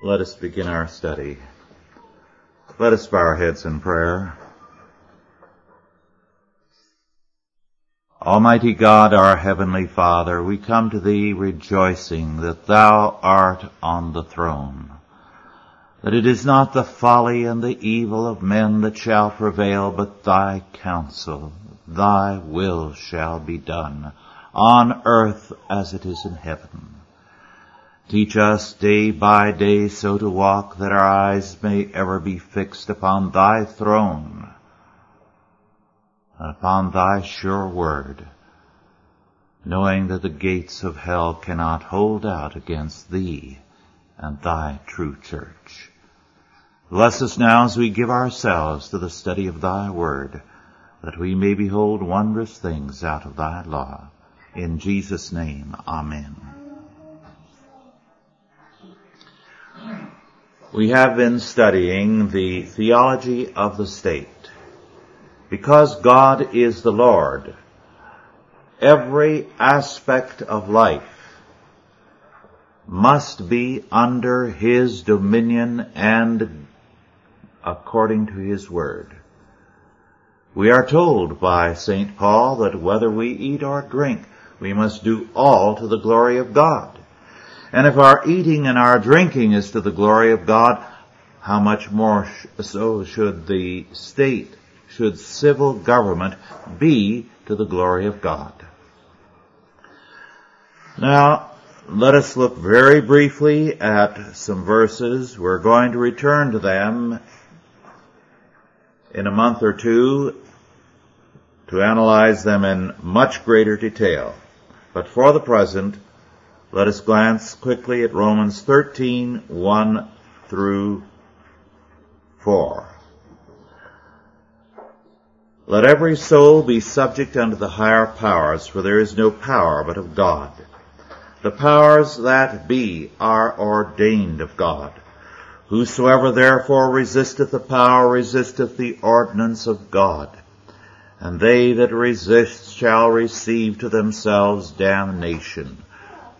Let us begin our study. Let us bow our heads in prayer. Almighty God, our Heavenly Father, we come to Thee rejoicing that Thou art on the throne, that it is not the folly and the evil of men that shall prevail, but Thy counsel, Thy will shall be done, on earth as it is in heaven. Teach us day by day so to walk that our eyes may ever be fixed upon Thy throne, and upon thy sure word, knowing that the gates of hell cannot hold out against thee and thy true church. Bless us now as we give ourselves to the study of thy word, that we may behold wondrous things out of thy law. In Jesus' name, amen. We have been studying the theology of the state. Because God is the Lord, every aspect of life must be under His dominion and according to His Word. We are told by St. Paul that whether we eat or drink, we must do all to the glory of God. And if our eating and our drinking is to the glory of God, how much more so should the state should civil government be to the glory of God. Now, let us look very briefly at some verses. We're going to return to them in a month or two to analyze them in much greater detail. But for the present, let us glance quickly at Romans 13, 1 through 4. Let every soul be subject unto the higher powers, for there is no power but of God. The powers that be are ordained of God. Whosoever therefore resisteth the power resisteth the ordinance of God. And they that resist shall receive to themselves damnation.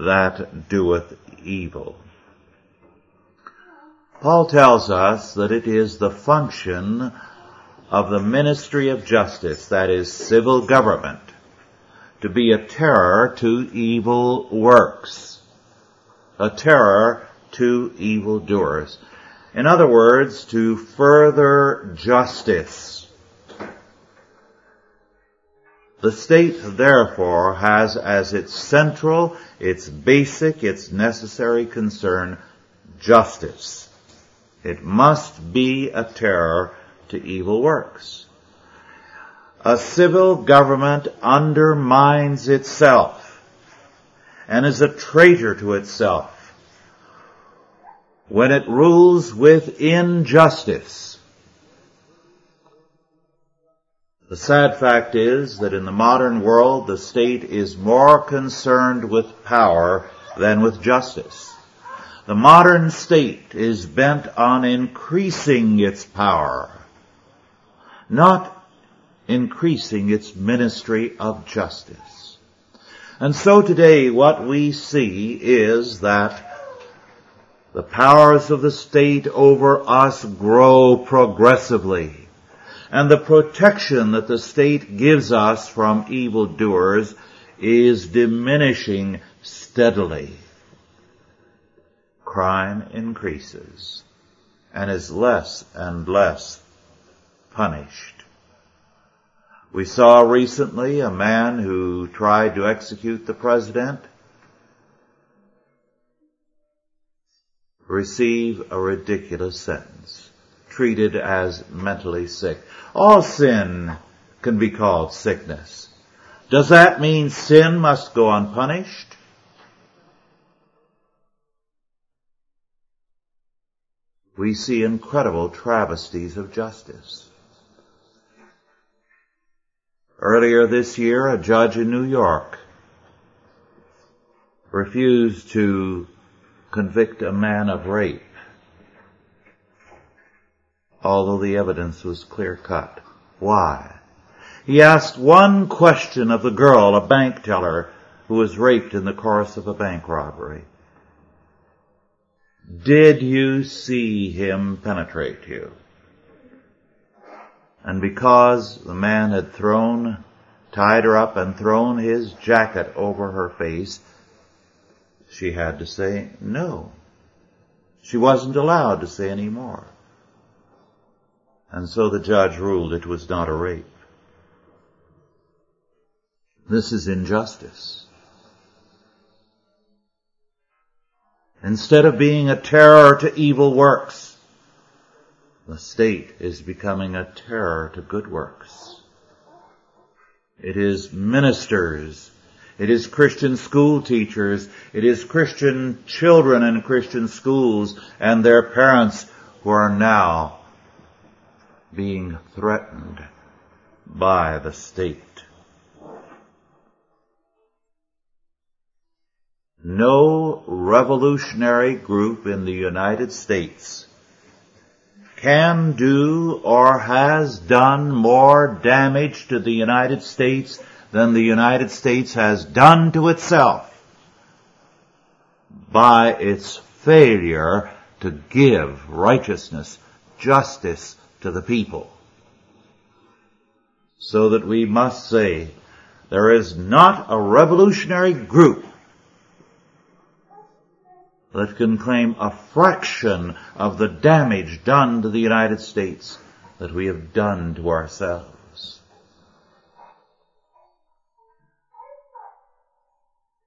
that doeth evil. Paul tells us that it is the function of the ministry of justice, that is civil government, to be a terror to evil works, a terror to evildoers. In other words, to further justice. The state, therefore, has as its central, its basic, its necessary concern, justice. It must be a terror to evil works. A civil government undermines itself and is a traitor to itself when it rules with injustice. The sad fact is that in the modern world the state is more concerned with power than with justice. The modern state is bent on increasing its power not increasing its ministry of justice. And so today what we see is that the powers of the state over us grow progressively. And the protection that the state gives us from evildoers is diminishing steadily. Crime increases and is less and less punished. We saw recently a man who tried to execute the president receive a ridiculous sentence, treated as mentally sick. All sin can be called sickness. Does that mean sin must go unpunished? we see incredible travesties of justice. Earlier this year, a judge in New York refused to convict a man of rape, although the evidence was clear cut. Why? He asked one question of the girl, a bank teller, who was raped in the course of a bank robbery. Did you see him penetrate you? And because the man had thrown, tied her up and thrown his jacket over her face, she had to say no. She wasn't allowed to say any more. And so the judge ruled it was not a rape. This is injustice. Instead of being a terror to evil works, the state is becoming a terror to good works. It is ministers it is Christian school teachers. It is Christian children in Christian schools and their parents who are now being threatened by the state. No revolutionary group in the United States can do or has done more damage to the United States than the United States has done to itself by its failure to give righteousness, justice to the people. So that we must say there is not a revolutionary group that can claim a fraction of the damage done to the United States that we have done to ourselves.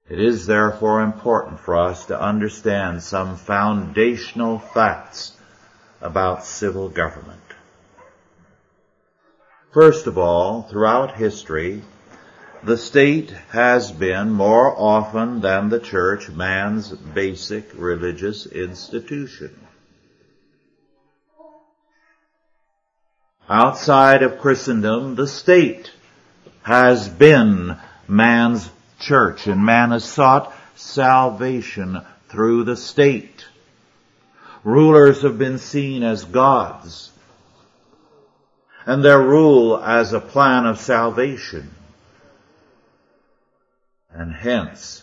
It is therefore important for us to understand some foundational facts about civil government. First of all, throughout history, the state has been more often than the church man's basic religious institution. Outside of Christendom, the state has been man's church, and man has sought salvation through the state. Rulers have been seen as gods, and their rule as a plan of salvation. And hence,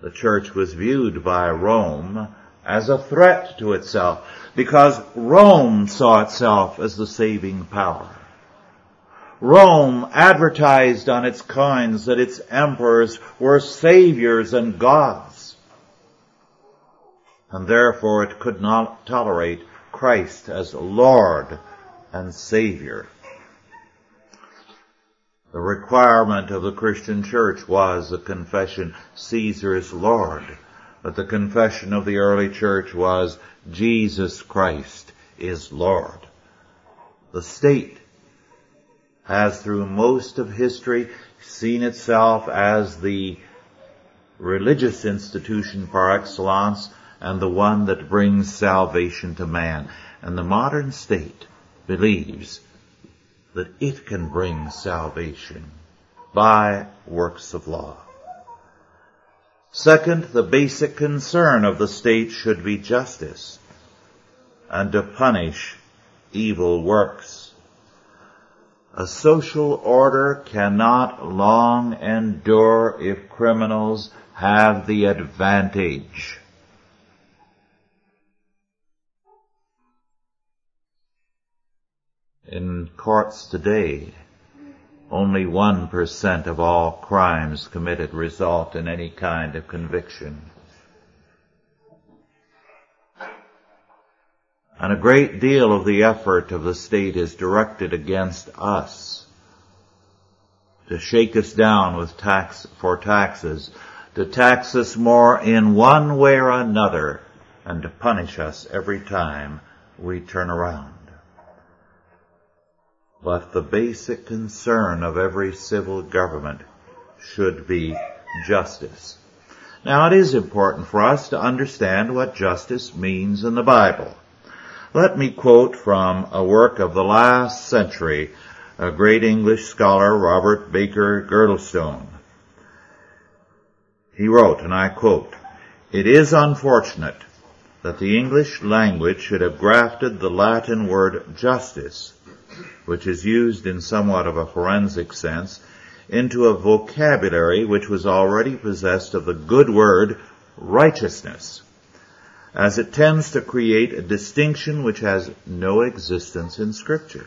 the church was viewed by Rome as a threat to itself, because Rome saw itself as the saving power. Rome advertised on its coins that its emperors were saviors and gods. And therefore it could not tolerate Christ as Lord and Savior. The requirement of the Christian church was the confession, Caesar is Lord. But the confession of the early church was, Jesus Christ is Lord. The state has through most of history seen itself as the religious institution par excellence and the one that brings salvation to man. And the modern state believes that it can bring salvation by works of law. Second, the basic concern of the state should be justice and to punish evil works. A social order cannot long endure if criminals have the advantage. In courts today, only 1% of all crimes committed result in any kind of conviction. And a great deal of the effort of the state is directed against us to shake us down with tax for taxes, to tax us more in one way or another, and to punish us every time we turn around. But the basic concern of every civil government should be justice. Now it is important for us to understand what justice means in the Bible. Let me quote from a work of the last century, a great English scholar, Robert Baker Girdlestone. He wrote, and I quote, It is unfortunate that the English language should have grafted the Latin word justice, which is used in somewhat of a forensic sense, into a vocabulary which was already possessed of the good word righteousness, as it tends to create a distinction which has no existence in scripture.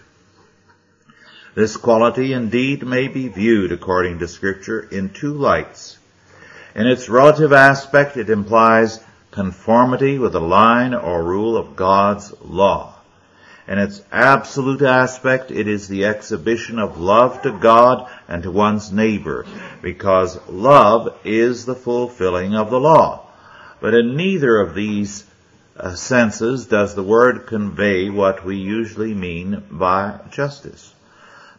This quality indeed may be viewed according to scripture in two lights. In its relative aspect it implies conformity with the line or rule of God's law. In its absolute aspect, it is the exhibition of love to God and to one's neighbor, because love is the fulfilling of the law. But in neither of these uh, senses does the word convey what we usually mean by justice.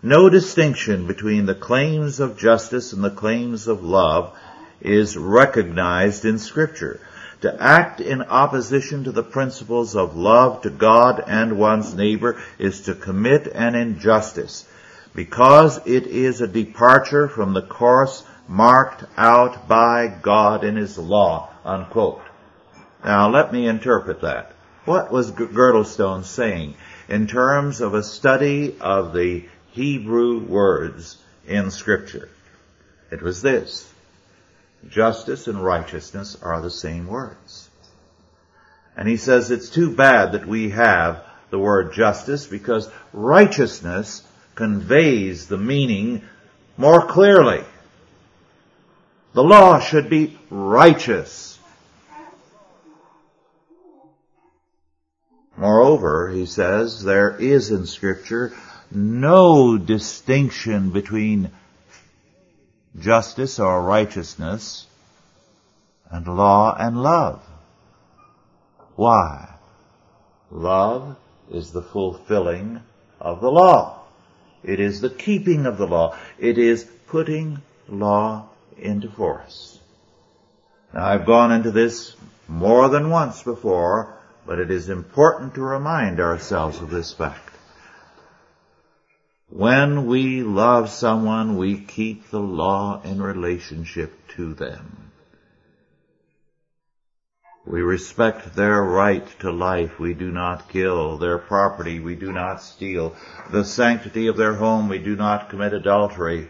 No distinction between the claims of justice and the claims of love is recognized in scripture. To act in opposition to the principles of love to God and one's neighbor is to commit an injustice because it is a departure from the course marked out by God in His law, unquote. Now let me interpret that. What was Girdlestone saying in terms of a study of the Hebrew words in scripture? It was this. Justice and righteousness are the same words. And he says it's too bad that we have the word justice because righteousness conveys the meaning more clearly. The law should be righteous. Moreover, he says, there is in scripture no distinction between justice or righteousness, and law and love. Why? Love is the fulfilling of the law. It is the keeping of the law. It is putting law into force. Now I've gone into this more than once before, but it is important to remind ourselves of this fact. When we love someone, we keep the law in relationship to them. We respect their right to life. We do not kill. Their property we do not steal. The sanctity of their home we do not commit adultery.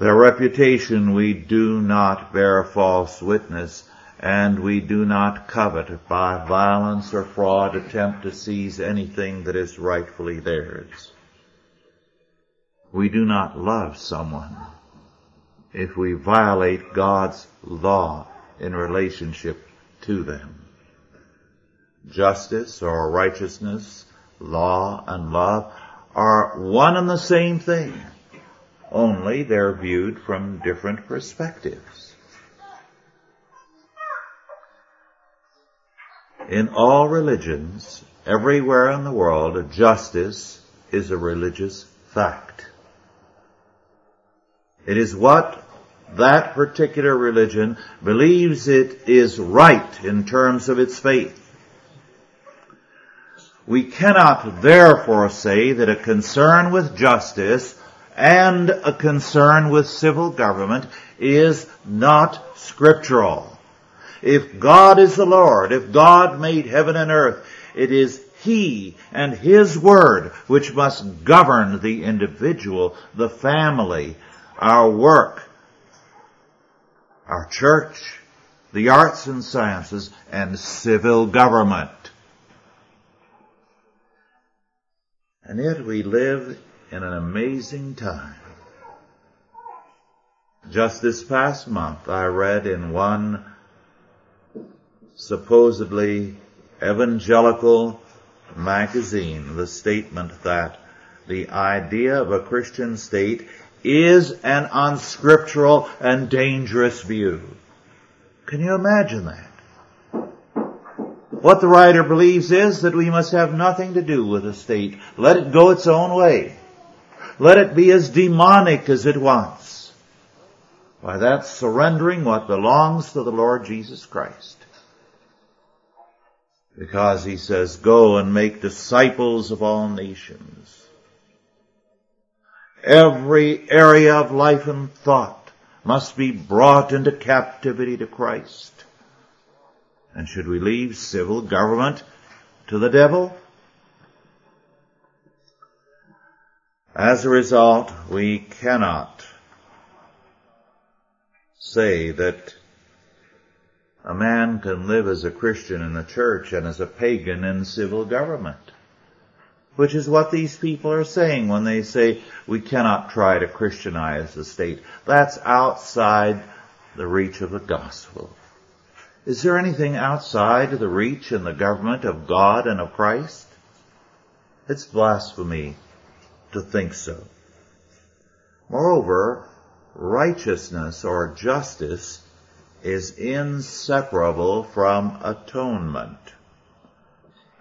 Their reputation we do not bear false witness. And we do not covet by violence or fraud attempt to seize anything that is rightfully theirs. We do not love someone if we violate God's law in relationship to them. Justice or righteousness, law and love are one and the same thing, only they're viewed from different perspectives. In all religions, everywhere in the world, justice is a religious fact. It is what that particular religion believes it is right in terms of its faith. We cannot therefore say that a concern with justice and a concern with civil government is not scriptural. If God is the Lord, if God made heaven and earth, it is He and His Word which must govern the individual, the family, our work, our church, the arts and sciences, and civil government. And yet we live in an amazing time. Just this past month I read in one supposedly evangelical magazine the statement that the idea of a Christian state is an unscriptural and dangerous view. Can you imagine that? What the writer believes is that we must have nothing to do with the state. Let it go its own way. Let it be as demonic as it wants. By that surrendering what belongs to the Lord Jesus Christ. Because he says, go and make disciples of all nations. Every area of life and thought must be brought into captivity to Christ. And should we leave civil government to the devil? As a result, we cannot say that a man can live as a Christian in the church and as a pagan in civil government. Which is what these people are saying when they say we cannot try to Christianize the state. That's outside the reach of the gospel. Is there anything outside the reach and the government of God and of Christ? It's blasphemy to think so. Moreover, righteousness or justice is inseparable from atonement.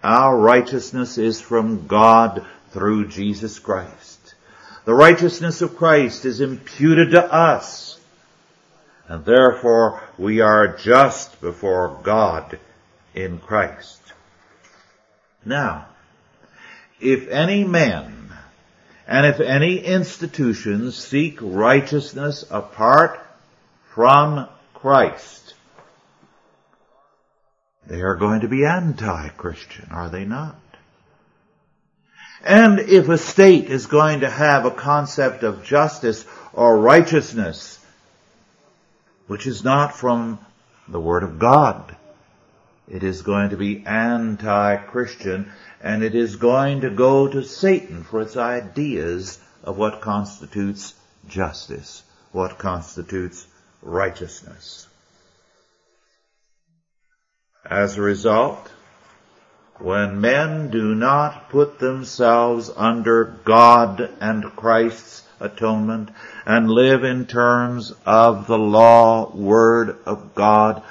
Our righteousness is from God through Jesus Christ. The righteousness of Christ is imputed to us. And therefore we are just before God in Christ. Now, if any man and if any institutions seek righteousness apart from Christ, they are going to be anti-Christian, are they not? And if a state is going to have a concept of justice or righteousness, which is not from the Word of God, it is going to be anti-Christian and it is going to go to Satan for its ideas of what constitutes justice, what constitutes righteousness. As a result, when men do not put themselves under God and Christ's atonement and live in terms of the law word of God,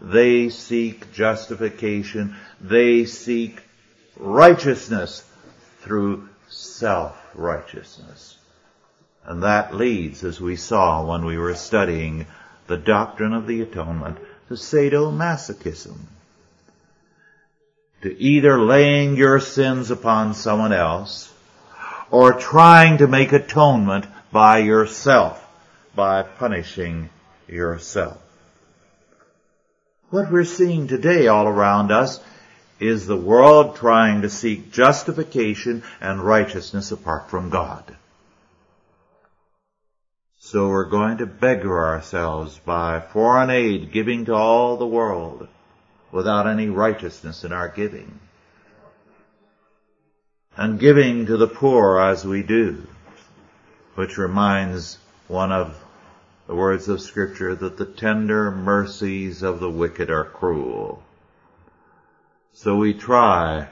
they seek justification, they seek righteousness through self-righteousness. And that leads, as we saw when we were studying the doctrine of the atonement, to sadomasochism. To either laying your sins upon someone else or trying to make atonement by yourself, by punishing yourself. What we're seeing today all around us is the world trying to seek justification and righteousness apart from God. So we're going to beggar ourselves by foreign aid giving to all the world without any righteousness in our giving. And giving to the poor as we do, which reminds one of the words of scripture that the tender mercies of the wicked are cruel. So we try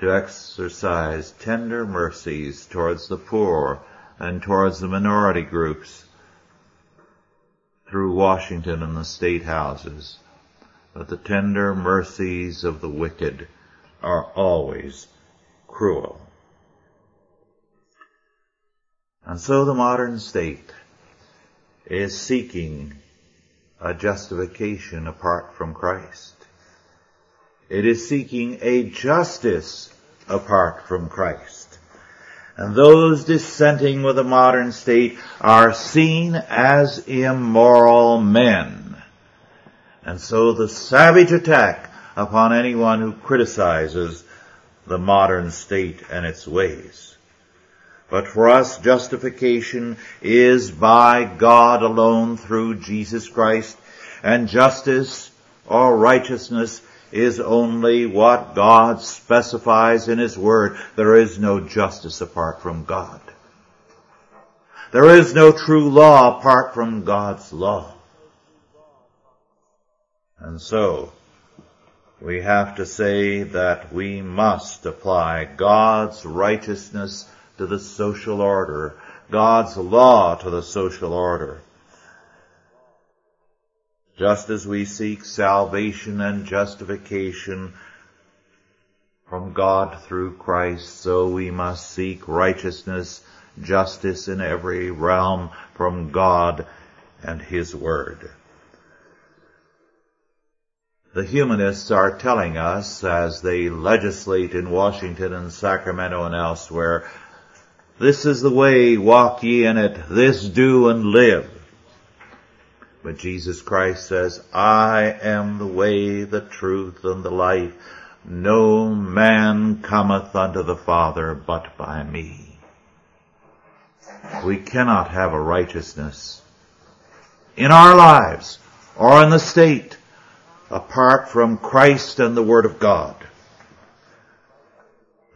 to exercise tender mercies towards the poor and towards the minority groups through Washington and the state houses. But the tender mercies of the wicked are always cruel. And so the modern state is seeking a justification apart from Christ. It is seeking a justice apart from Christ. And those dissenting with the modern state are seen as immoral men. And so the savage attack upon anyone who criticizes the modern state and its ways. But for us, justification is by God alone through Jesus Christ, and justice or righteousness is only what God specifies in His Word. There is no justice apart from God. There is no true law apart from God's law. And so, we have to say that we must apply God's righteousness to the social order, God's law to the social order. Just as we seek salvation and justification from God through Christ, so we must seek righteousness, justice in every realm from God and His Word. The humanists are telling us as they legislate in Washington and Sacramento and elsewhere, this is the way, walk ye in it, this do and live. But Jesus Christ says, I am the way, the truth, and the life. No man cometh unto the Father but by me. We cannot have a righteousness in our lives or in the state apart from Christ and the Word of God.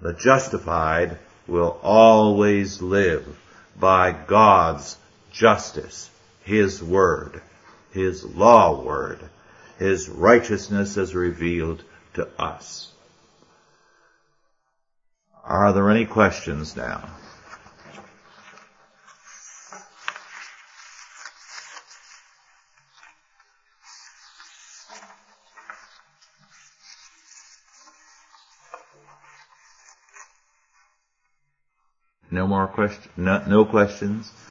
The justified will always live by God's justice, His Word, His law word, His righteousness as revealed to us. Are there any questions now? No more questions? No, no questions?